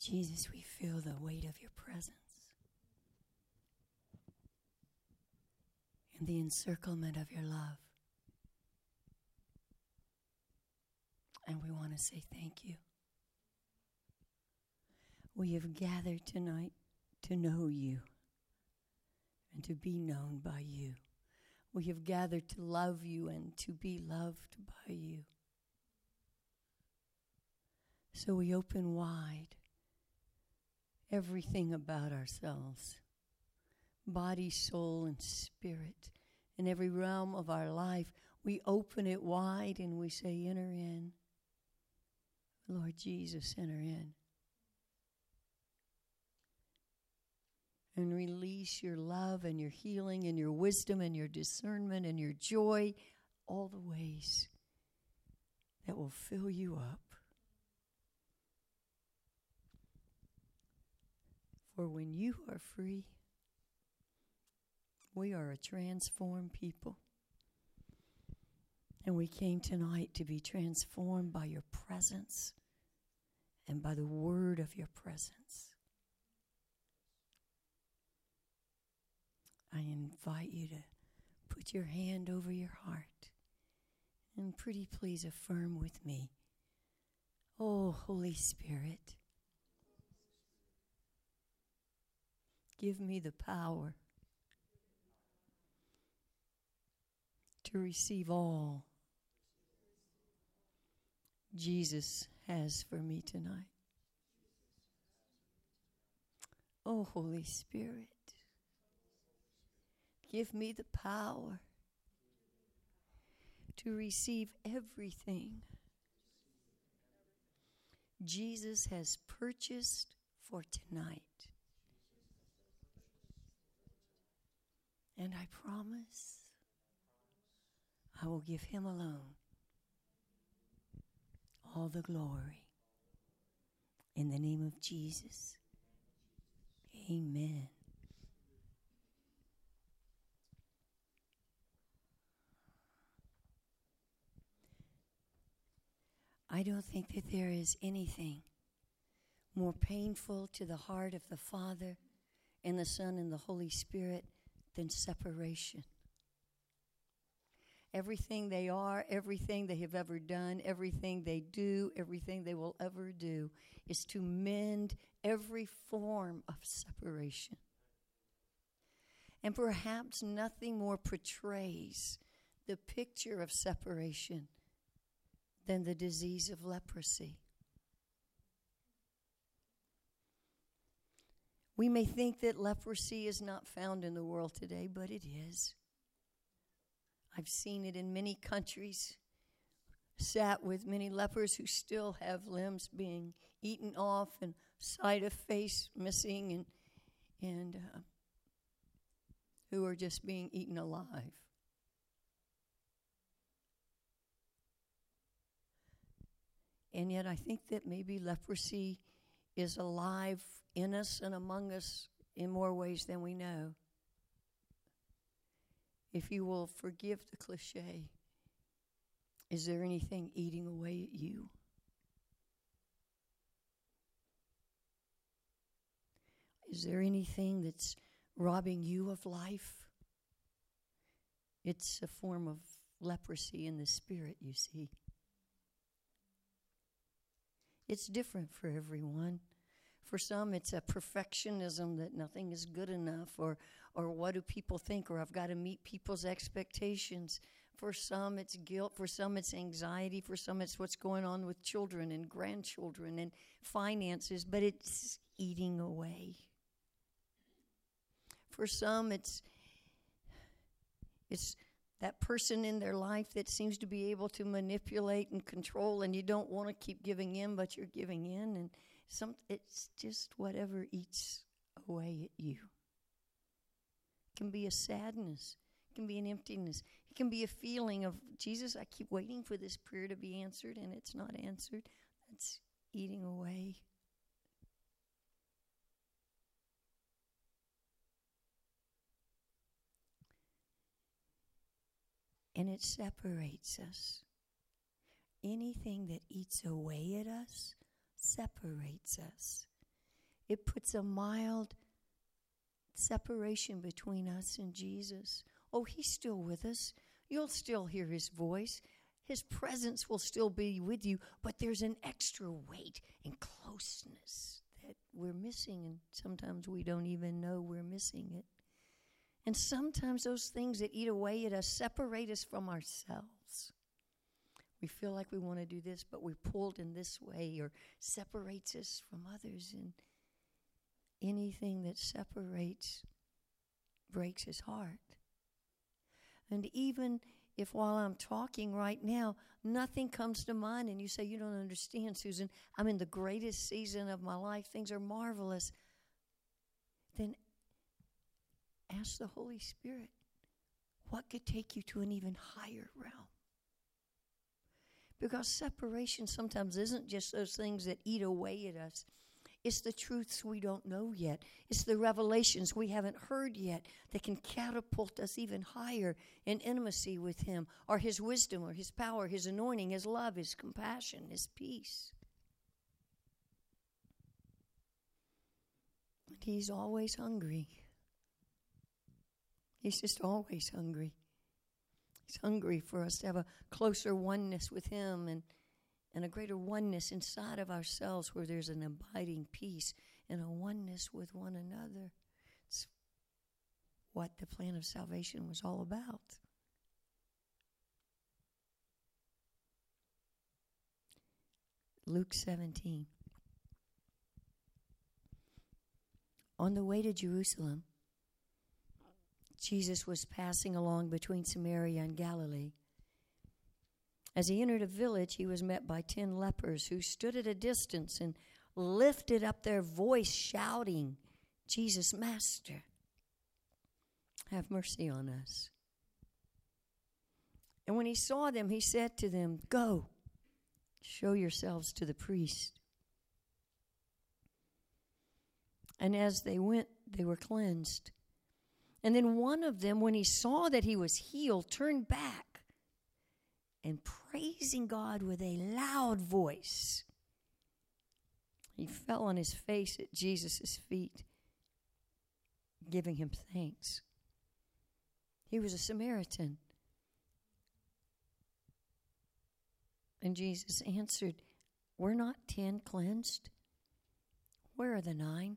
Jesus, we feel the weight of your presence and the encirclement of your love. And we want to say thank you. We have gathered tonight to know you and to be known by you. We have gathered to love you and to be loved by you. So we open wide everything about ourselves body, soul, and spirit. In every realm of our life, we open it wide and we say, Enter in. Lord Jesus, enter in. And release your love and your healing and your wisdom and your discernment and your joy, all the ways that will fill you up. For when you are free, we are a transformed people. And we came tonight to be transformed by your presence and by the word of your presence. I invite you to put your hand over your heart and pretty please affirm with me. Oh, Holy Spirit. Give me the power to receive all Jesus has for me tonight. Oh, Holy Spirit, give me the power to receive everything Jesus has purchased for tonight. And I promise I will give him alone all the glory. In the name of Jesus. Amen. I don't think that there is anything more painful to the heart of the Father and the Son and the Holy Spirit than separation. Everything they are, everything they have ever done, everything they do, everything they will ever do is to mend every form of separation. And perhaps nothing more portrays the picture of separation than the disease of leprosy. We may think that leprosy is not found in the world today, but it is. I've seen it in many countries. Sat with many lepers who still have limbs being eaten off and side of face missing and and uh, who are just being eaten alive. And yet, I think that maybe leprosy is alive in us and among us in more ways than we know. If you will forgive the cliche, is there anything eating away at you? Is there anything that's robbing you of life? It's a form of leprosy in the spirit, you see. It's different for everyone. For some, it's a perfectionism that nothing is good enough, or, or what do people think, or I've got to meet people's expectations. For some, it's guilt. For some, it's anxiety. For some, it's what's going on with children and grandchildren and finances, but it's eating away. For some, it's it's that person in their life that seems to be able to manipulate and control and you don't want to keep giving in but you're giving in and some it's just whatever eats away at you. It can be a sadness it can be an emptiness it can be a feeling of jesus i keep waiting for this prayer to be answered and it's not answered. That's eating away and it separates us. Anything that eats away at us separates us. it puts a mild separation between us and Jesus. Oh, He's still with us. You'll still hear His voice. His presence will still be with you, but there's an extra weight and closeness that we're missing, and sometimes we don't even know we're missing it. And sometimes those things that eat away at us separate us from ourselves. We feel like we want to do this, but we're pulled in this way or separates us from others. And anything that separates breaks his heart. And even if while I'm talking right now, nothing comes to mind and you say, You don't understand, Susan, I'm in the greatest season of my life, things are marvelous, then ask the Holy Spirit what could take you to an even higher realm. Because separation sometimes isn't just those things that eat away at us. It's the truths we don't know yet. It's the revelations we haven't heard yet that can catapult us even higher in intimacy with Him, or His wisdom, or His power, His anointing, His love, His compassion, His peace. And He's always hungry. He's just always hungry. He's hungry for us to have a closer oneness with Him and and a greater oneness inside of ourselves where there's an abiding peace and a oneness with one another. It's what the plan of salvation was all about. Luke 17. On the way to Jerusalem, Jesus was passing along between Samaria and Galilee. As he entered a village, he was met by ten lepers who stood at a distance and lifted up their voice, shouting, Jesus, Master, have mercy on us. And when he saw them, he said to them, Go, show yourselves to the priest. And as they went, they were cleansed. And then one of them, when he saw that he was healed, turned back and praising God with a loud voice. He fell on his face at Jesus' feet, giving him thanks. He was a Samaritan. And Jesus answered, We're not ten cleansed? Where are the nine?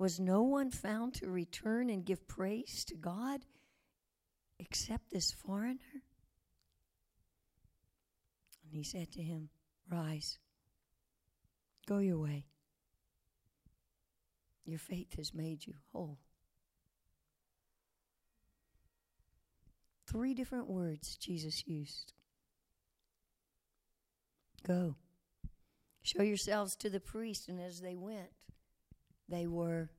Was no one found to return and give praise to God except this foreigner? And he said to him, Rise, go your way. Your faith has made you whole. Three different words Jesus used Go. Show yourselves to the priest. And as they went, they were,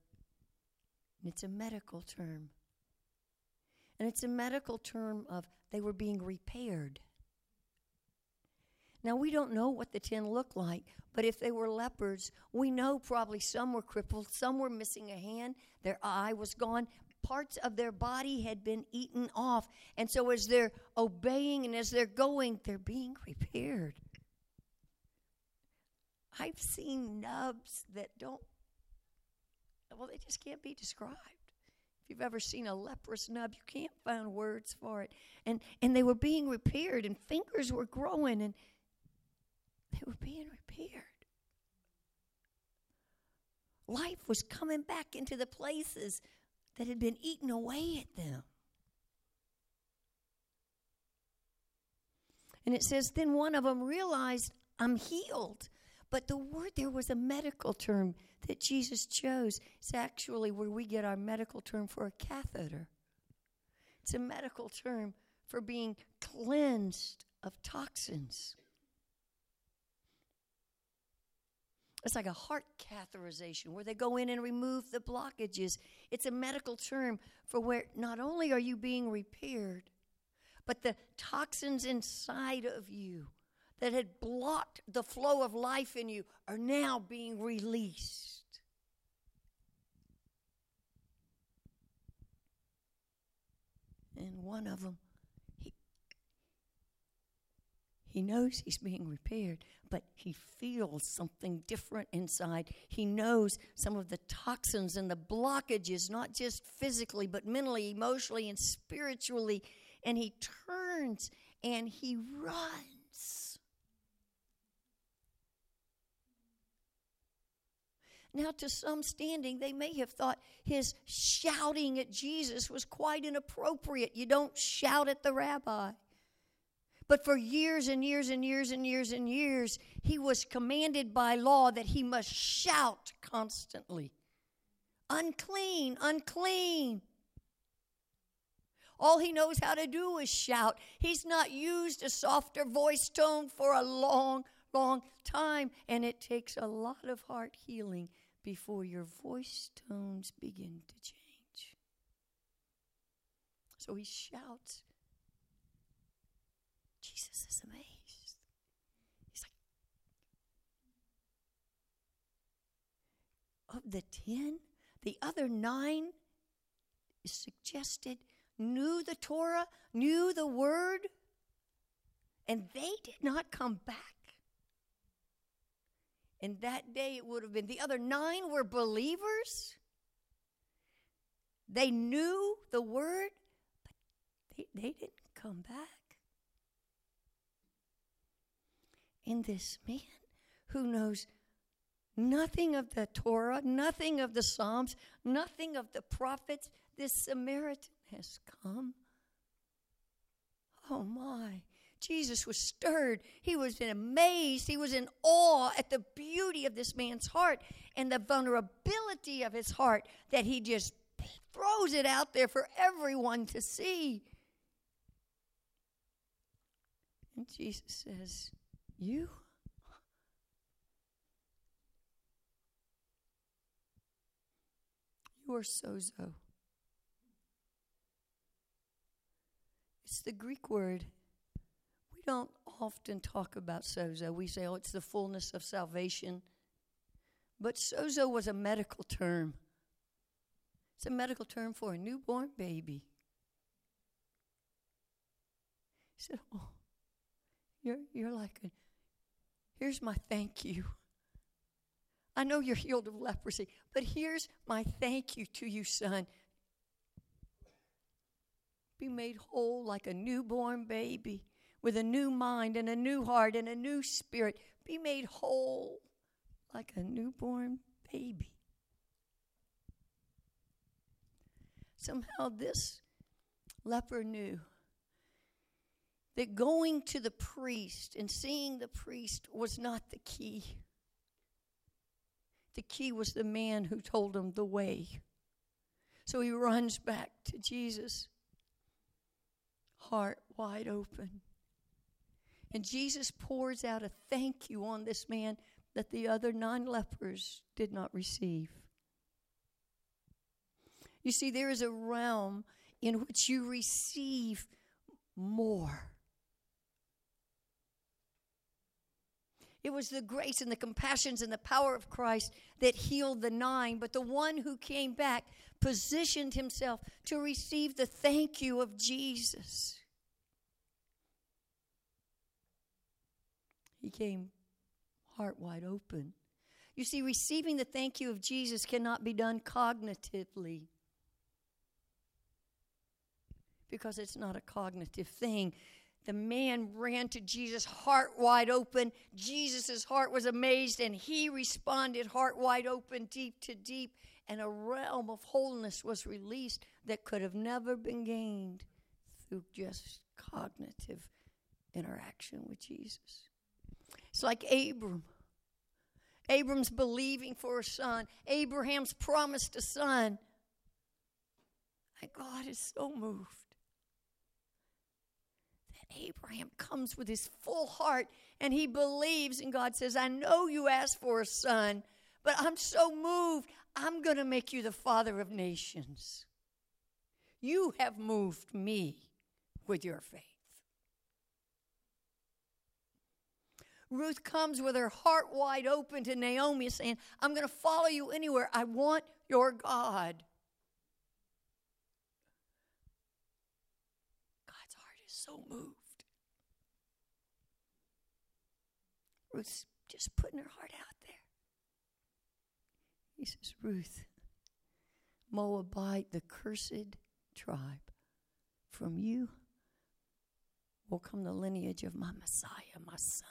it's a medical term. And it's a medical term of they were being repaired. Now, we don't know what the ten looked like, but if they were lepers, we know probably some were crippled, some were missing a hand, their eye was gone, parts of their body had been eaten off. And so, as they're obeying and as they're going, they're being repaired. I've seen nubs that don't, well, they just can't be described. If you've ever seen a leprous nub, you can't find words for it. And, and they were being repaired, and fingers were growing, and they were being repaired. Life was coming back into the places that had been eaten away at them. And it says, then one of them realized, I'm healed. But the word there was a medical term that Jesus chose. is actually where we get our medical term for a catheter. It's a medical term for being cleansed of toxins. It's like a heart catheterization where they go in and remove the blockages. It's a medical term for where not only are you being repaired, but the toxins inside of you that had blocked the flow of life in you are now being released. And one of them, he, He knows he's being repaired, but he feels something different inside. He knows some of the toxins and the blockages, not just physically, but mentally, emotionally, and spiritually. And he turns and he runs. Now, to some standing, they may have thought his shouting at Jesus was quite inappropriate. You don't shout at the rabbi. But for years and years and years and years and years, he was commanded by law that he must shout constantly unclean, unclean. All he knows how to do is shout. He's not used a softer voice tone for a long, long time. And it takes a lot of heart healing before your voice tones begin to change. So he shouts Jesus is amazed. He's like, of the ten, the other nine suggested knew the Torah, knew the word, and they did not come back. And that day it would have been the other nine were believers. They knew the word, but they, they didn't come back. And this man who knows nothing of the Torah, nothing of the Psalms, nothing of the prophets. This Samaritan has come. Oh my. Jesus was stirred. He was amazed. He was in awe at the beauty of this man's heart and the vulnerability of his heart that he just throws it out there for everyone to see. And Jesus says, you? You are sozo. It's the Greek word. We don't often talk about sozo. We say, oh, it's the fullness of salvation. But sozo was a medical term. It's a medical term for a newborn baby. He said, Oh, you're, you're like a Here's my thank you. I know you're healed of leprosy, but here's my thank you to you, son. Be made whole like a newborn baby with a new mind and a new heart and a new spirit. Be made whole like a newborn baby. Somehow, this leper knew that going to the priest and seeing the priest was not the key. The key was the man who told him the way. So he runs back to Jesus, heart wide open. And Jesus pours out a thank you on this man that the other nine lepers did not receive. You see, there is a realm in which you receive more. It was the grace and the compassions and the power of Christ that healed the nine, but the one who came back positioned himself to receive the thank you of Jesus. He came heart wide open. You see, receiving the thank you of Jesus cannot be done cognitively because it's not a cognitive thing. The man ran to Jesus, heart wide open. Jesus' heart was amazed, and he responded, heart wide open, deep to deep. And a realm of wholeness was released that could have never been gained through just cognitive interaction with Jesus. It's like Abram. Abram's believing for a son. Abraham's promised a son. And God is so moved that Abraham comes with his full heart and he believes, and God says, I know you asked for a son, but I'm so moved. I'm going to make you the father of nations. You have moved me with your faith. Ruth comes with her heart wide open to Naomi, saying, I'm going to follow you anywhere. I want your God. God's heart is so moved. Ruth's just putting her heart out there. He says, Ruth, Moabite, the cursed tribe, from you will come the lineage of my Messiah, my son.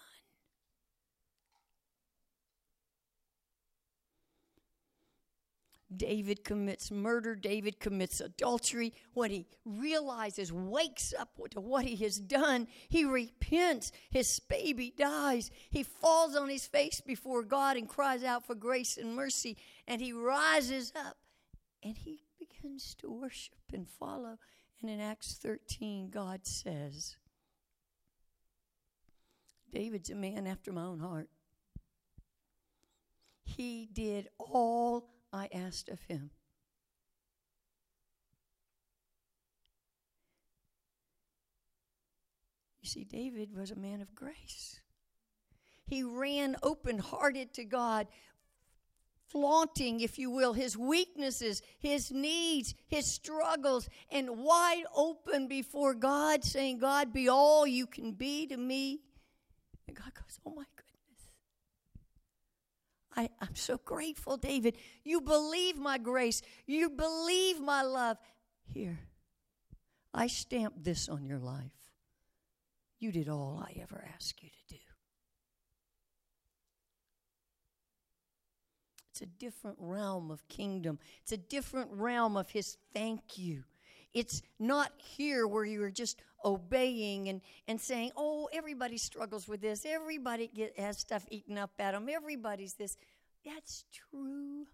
David commits murder. David commits adultery. When he realizes, wakes up to what he has done, he repents. His baby dies. He falls on his face before God and cries out for grace and mercy. And he rises up and he begins to worship and follow. And in Acts 13, God says, David's a man after my own heart. He did all I asked of him. You see, David was a man of grace. He ran open hearted to God, flaunting, if you will, his weaknesses, his needs, his struggles, and wide open before God, saying, God, be all you can be to me. And God goes, Oh my I, I'm so grateful, David. You believe my grace. You believe my love. Here, I stamped this on your life. You did all I ever asked you to do. It's a different realm of kingdom, it's a different realm of his thank you. It's not here where you're just obeying and, and saying, oh, everybody struggles with this. Everybody get, has stuff eaten up at them. Everybody's this. That's true.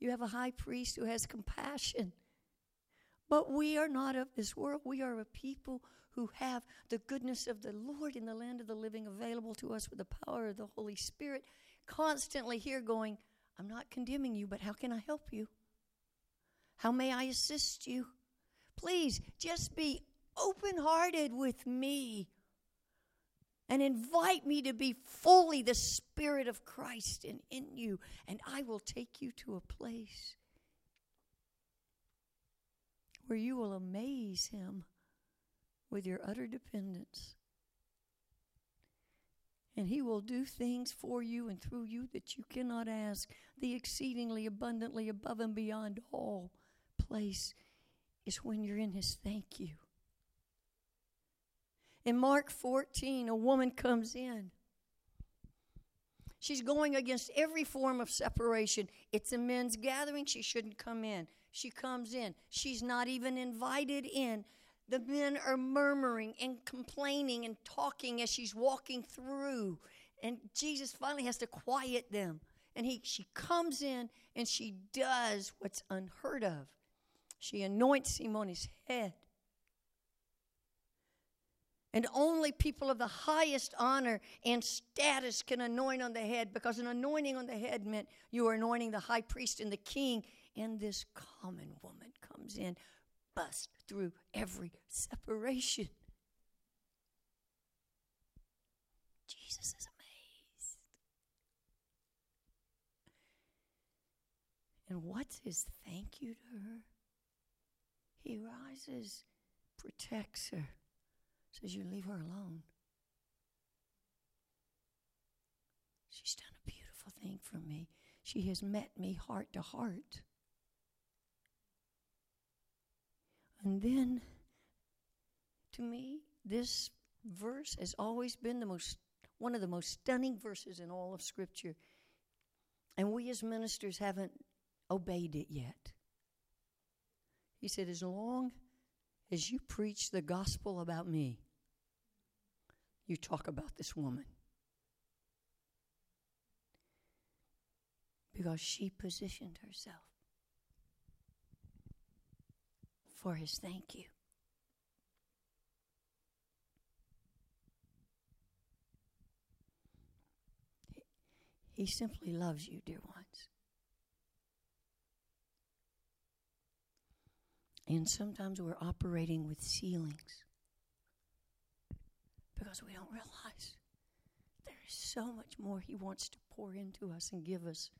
You have a high priest who has compassion. But we are not of this world. We are a people who have the goodness of the Lord in the land of the living available to us with the power of the Holy Spirit. Constantly here going, I'm not condemning you, but how can I help you? How may I assist you? Please just be open hearted with me and invite me to be fully the Spirit of Christ in, in you, and I will take you to a place where you will amaze Him with your utter dependence. And he will do things for you and through you that you cannot ask, the exceedingly abundantly above and beyond all place is when you're in His thank you. In Mark 14, a woman comes in. She's going against every form of separation. It's a men's gathering. She shouldn't come in. She comes in. She's not even invited in. The men are murmuring and complaining and talking as she's walking through. And Jesus finally has to quiet them. And he, she comes in and she does what's unheard of. She anoints him on his head. And only people of the highest honor and status can anoint on the head because an anointing on the head meant you are anointing the high priest and the king. And this common woman comes in, bust through every separation. Jesus is amazed. And what's his thank you to her? He rises, protects her, says, You leave her alone. She's done a beautiful thing for me. She has met me heart to heart. And then, to me, this verse has always been the most one of the most stunning verses in all of Scripture. And we as ministers haven't obeyed it yet. He said, As long as you preach the gospel about me, you talk about this woman. Because she positioned herself for his thank you. He simply loves you, dear ones. And sometimes we're operating with ceilings because we don't realize there is so much more He wants to pour into us and give us.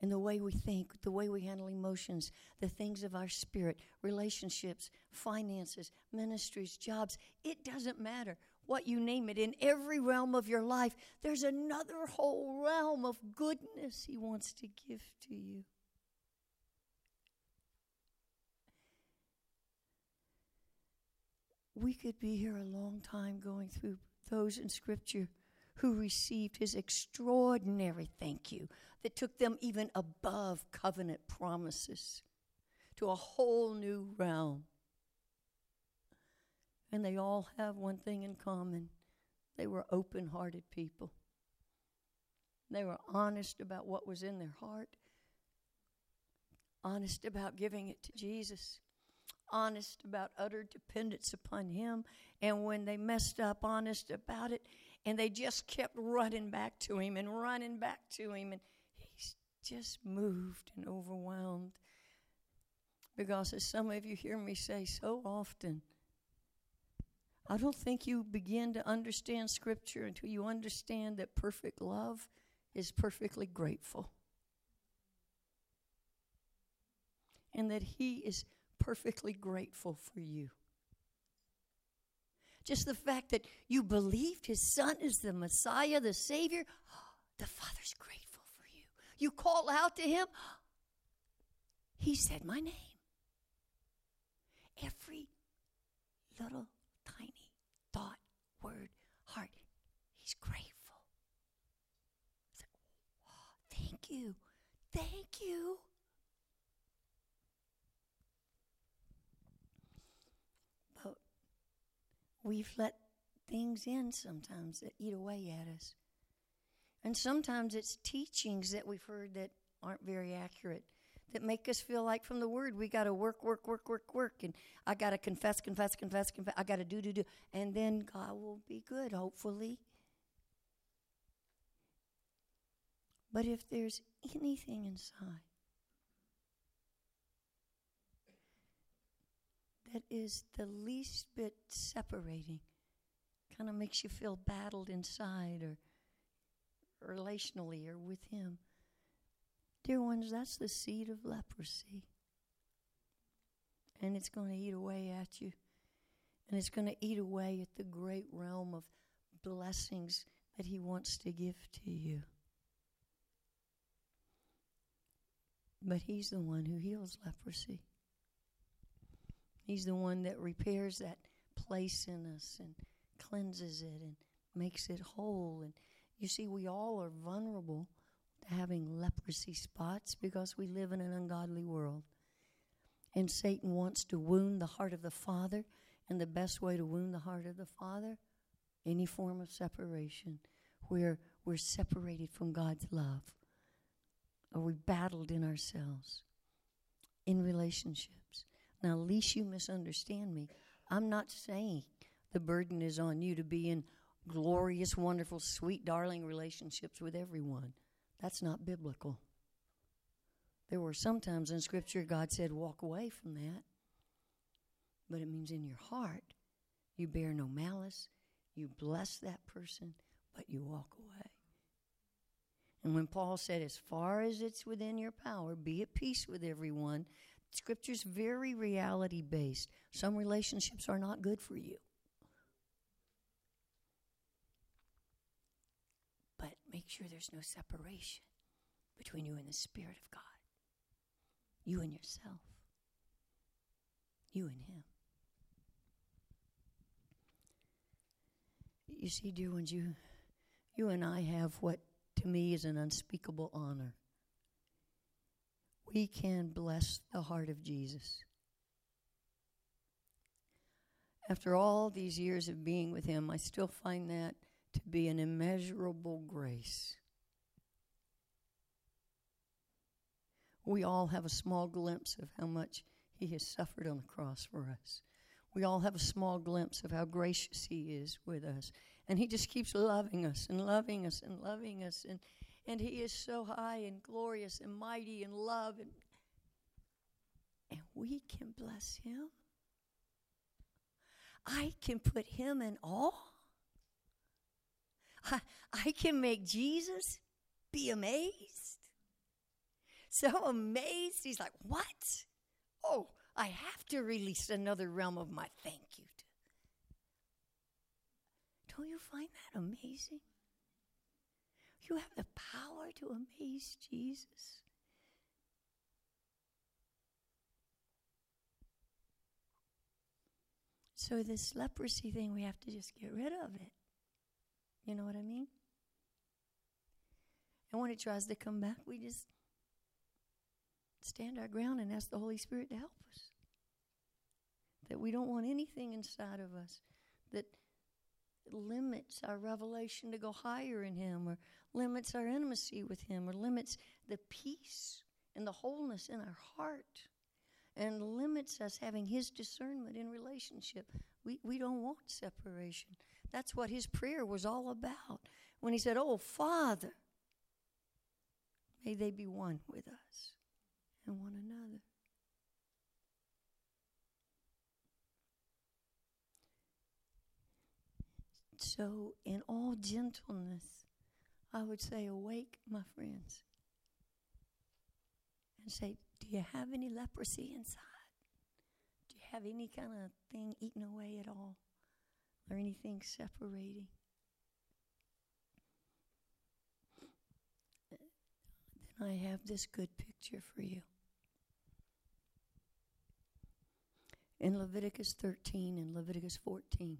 In the way we think, the way we handle emotions, the things of our spirit, relationships, finances, ministries, jobs, it doesn't matter. what you name it, in every realm of your life, there's another whole realm of goodness He wants to give to you. We could be here a long time going through those in Scripture who received His extraordinary thank you that took them even above covenant promises to a whole new realm. And they all have one thing in common they were open hearted people. They were honest about what was in their heart, honest about giving it to Jesus, honest about utter dependence upon Him. And when they messed up, honest about it. And they just kept running back to Him and running back to Him. And He's just moved and overwhelmed. Because as some of you hear me say so often, I don't think you begin to understand Scripture until you understand that perfect love is perfectly grateful. And that He is perfectly grateful for you. Just the fact that you believed His Son is the Messiah, the Savior, the Father's grateful for you. You call out to Him, He said my name. Every little tiny thought, word, heart, He's grateful. thank you. Thank you. But we've let things in sometimes that eat away at us. And sometimes it's teachings that we've heard that aren't very accurate that make us feel like from the word we got to work, work, work, work, work, and I got to confess, confess, confess, confess. I got to do, do, do, and then God will be good, hopefully. But if there's anything inside that is the least bit separating, kind of makes you feel battled inside or relationally or with Him Dear ones, that's the seed of leprosy. And it's going to eat away at you. And it's going to eat away at the great realm of blessings that He wants to give to you. But He's the one who heals leprosy. He's the one that repairs that place in us and cleanses it and makes it whole. And you see, we all are vulnerable to having leprosy spots because we live in an ungodly world. And Satan wants to wound the heart of the Father. And the best way to wound the heart of the Father? Any form of separation where we're separated from God's love. Or we battled in ourselves, in relationships. Now, least you misunderstand me. I'm not saying the burden is on you to be in glorious, wonderful, sweet, darling relationships with everyone. That's not biblical. There were some times in Scripture God said, walk away from that. But it means in your heart, you bear no malice, you bless that person, but you walk away. And when Paul said, as far as it's within your power, be at peace with everyone, Scripture's very reality based. Some relationships are not good for you. But make sure there's no separation between you and the Spirit of God, you and yourself, you and Him. You see, dear ones, you, you and I have what to me is an unspeakable honor. We can bless the heart of Jesus. After all these years of being with Him, I still find that to be an immeasurable grace. We all have a small glimpse of how much He has suffered on the cross for us. We all have a small glimpse of how gracious He is with us. And He just keeps loving us and loving us and loving us. And, and He is so high and glorious and mighty and love. And, and we can bless Him. I can put Him in awe. I, I can make Jesus be amazed. So amazed, he's like, What? Oh, I have to release another realm of my thank you. To. Don't you find that amazing? You have the power to amaze Jesus. So, this leprosy thing, we have to just get rid of it. You know what I mean? And when it tries to come back, we just stand our ground and ask the Holy Spirit to help us. That we don't want anything inside of us that limits our revelation to go higher in Him, or limits our intimacy with Him, or limits the peace and the wholeness in our heart and limits us having His discernment in relationship. We, we don't want separation. That's what His prayer was all about when He said, Oh, Father, may they be one with us and one another. So, in all gentleness, I would say, Awake, my friends, and say, do you have any leprosy inside? Do you have any kind of thing eating away at all? Or anything separating? Then I have this good picture for you. In Leviticus 13 and Leviticus 14,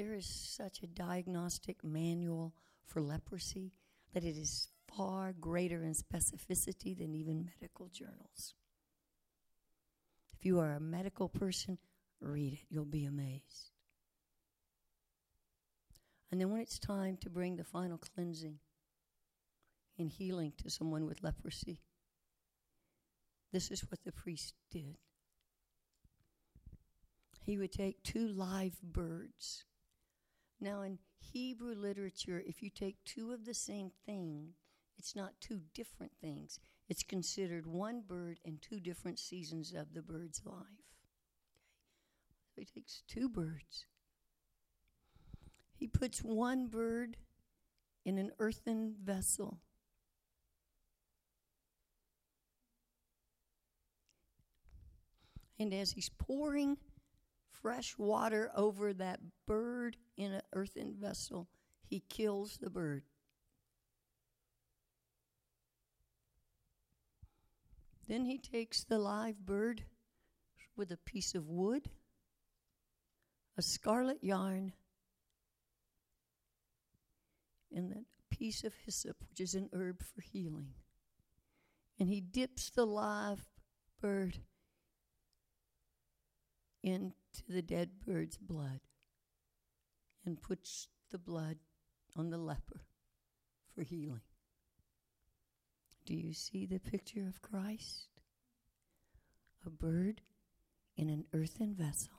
there is such a diagnostic manual for leprosy that it is far greater in specificity than even medical journals. If you are a medical person, read it. You'll be amazed. And then when it's time to bring the final cleansing and healing to someone with leprosy, this is what the priest did. He would take two live birds. Now, in Hebrew literature, if you take two of the same thing, it's not two different things. It's considered one bird and two different seasons of the bird's life. Okay. So he takes two birds. He puts one bird in an earthen vessel. And as he's pouring fresh water over that bird in an earthen vessel, he kills the bird. Then he takes the live bird with a piece of wood, a scarlet yarn, and that piece of hyssop, which is an herb for healing. And he dips the live bird into the dead bird's blood and puts the blood on the leper for healing. Do you see the picture of Christ? A bird in an earthen vessel.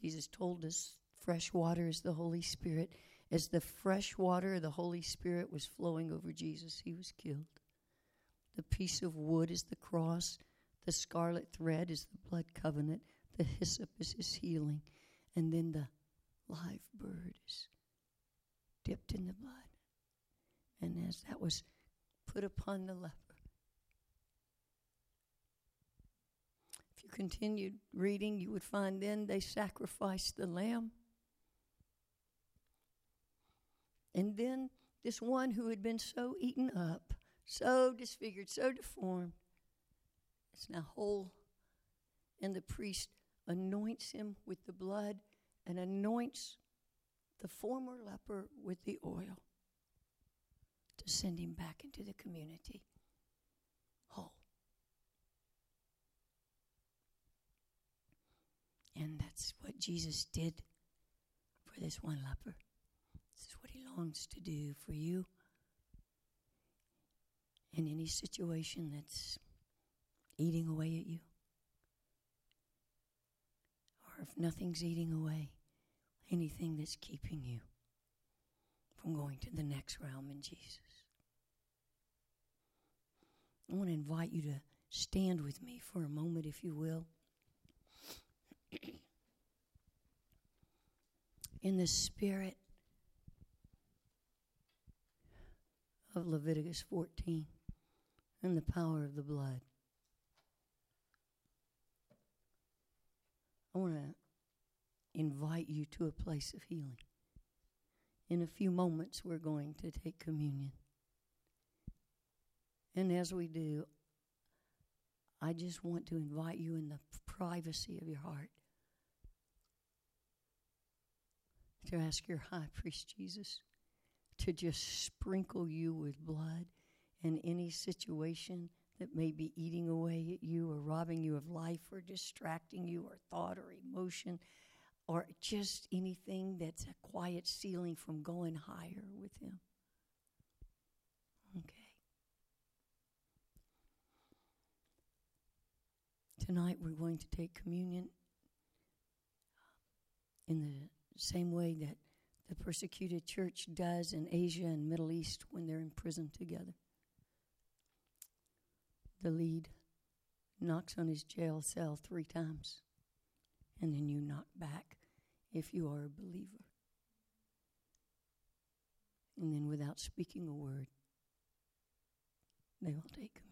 Jesus told us fresh water is the Holy Spirit. As the fresh water of the Holy Spirit was flowing over Jesus, he was killed. The piece of wood is the cross. The scarlet thread is the blood covenant. The hyssop is his healing. And then the live bird is dipped in the blood. And as that was put upon the leper. If you continued reading, you would find then they sacrificed the lamb. And then this one who had been so eaten up, so disfigured, so deformed, is now whole. And the priest anoints him with the blood and anoints the former leper with the oil to send him back into the community whole. And that's what Jesus did for this one leper. This is what he longs to do for you in any situation that's eating away at you. Or if nothing's eating away, anything that's keeping you from going to the next realm in Jesus. I want to invite you to stand with me for a moment, if you will. In the spirit of Leviticus 14 and the power of the blood. I want to invite you to a place of healing. In a few moments, we're going to take communion. And as we do, I just want to invite you in the privacy of your heart to ask your high priest Jesus to just sprinkle you with blood in any situation that may be eating away at you or robbing you of life or distracting you or thought or emotion or just anything that's a quiet ceiling from going higher with Him. Okay. Tonight we're going to take communion in the same way that the persecuted church does in Asia and Middle East when they're in prison together. The lead knocks on his jail cell three times, and then you knock back if you are a believer. And then, without speaking a word, they will take communion.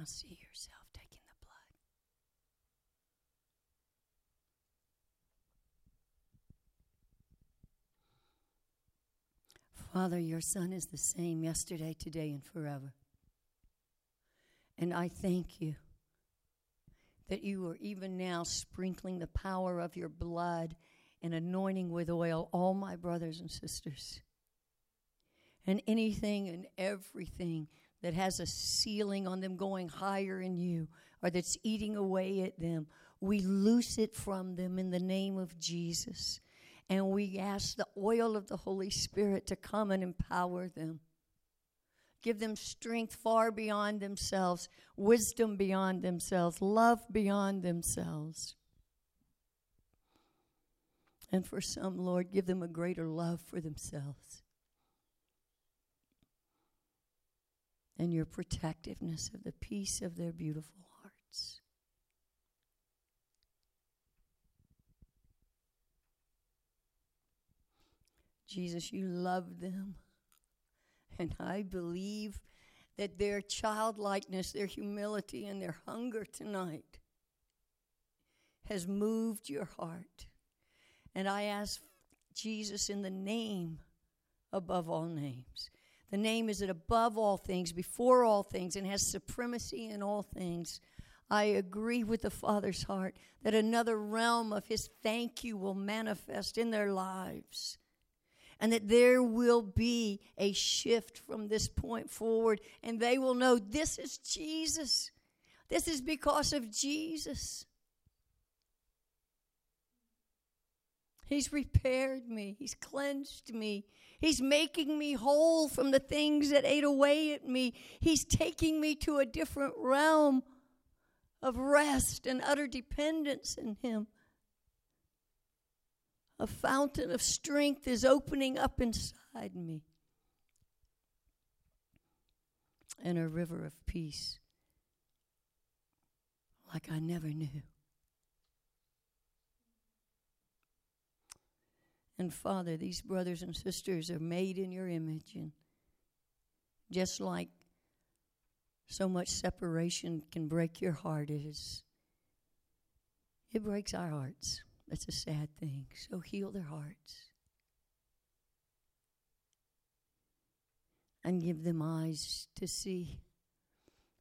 Now see yourself taking the blood. Father, your Son is the same yesterday, today, and forever. And I thank you that you are even now sprinkling the power of your blood and anointing with oil all my brothers and sisters. And anything and everything that has a ceiling on them going higher in you or that's eating away at them. We loose it from them in the name of Jesus. And we ask the oil of the Holy Spirit to come and empower them. Give them strength far beyond themselves, wisdom beyond themselves, love beyond themselves. And for some, Lord, give them a greater love for themselves. And your protectiveness of the peace of their beautiful hearts. Jesus, you love them. And I believe that their childlikeness, their humility, and their hunger tonight has moved your heart. And I ask Jesus in the name above all names the name is that above all things, before all things, and has supremacy in all things. I agree with the Father's heart that another realm of His thank you will manifest in their lives. And that there will be a shift from this point forward, and they will know this is Jesus. This is because of Jesus. He's repaired me, He's cleansed me, He's making me whole from the things that ate away at me. He's taking me to a different realm of rest and utter dependence in Him. A fountain of strength is opening up inside me, and a river of peace like I never knew. And Father, these brothers and sisters are made in your image. And just like so much separation can break your heart, it, is, it breaks our hearts. That's a sad thing. So heal their hearts. And give them eyes to see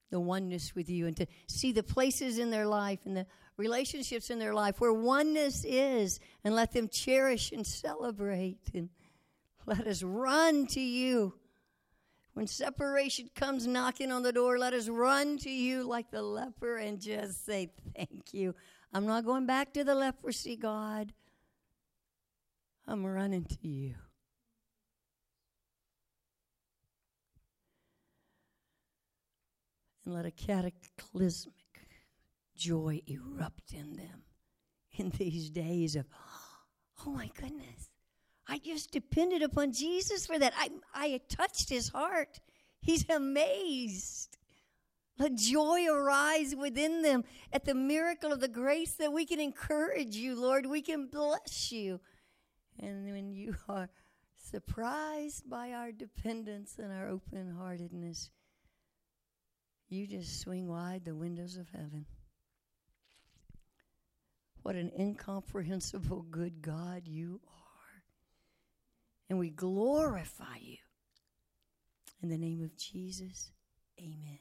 the oneness with you and to see the places in their life and the relationships in their life where oneness is and let them cherish and celebrate and let us run to you. When separation comes knocking on the door, let us run to you like the leper and just say, Thank you. I'm not going back to the leprosy, God. I'm running to you. And let a cataclysmic joy erupt in them in these days of, oh my goodness, I just depended upon Jesus for that. I, I touched his heart. He's amazed. Let joy arise within them at the miracle of the grace that we can encourage you, Lord. We can bless you. And when you are surprised by our dependence and our open heartedness, you just swing wide the windows of heaven. What an incomprehensible good God you are. And we glorify you. In the name of Jesus, amen.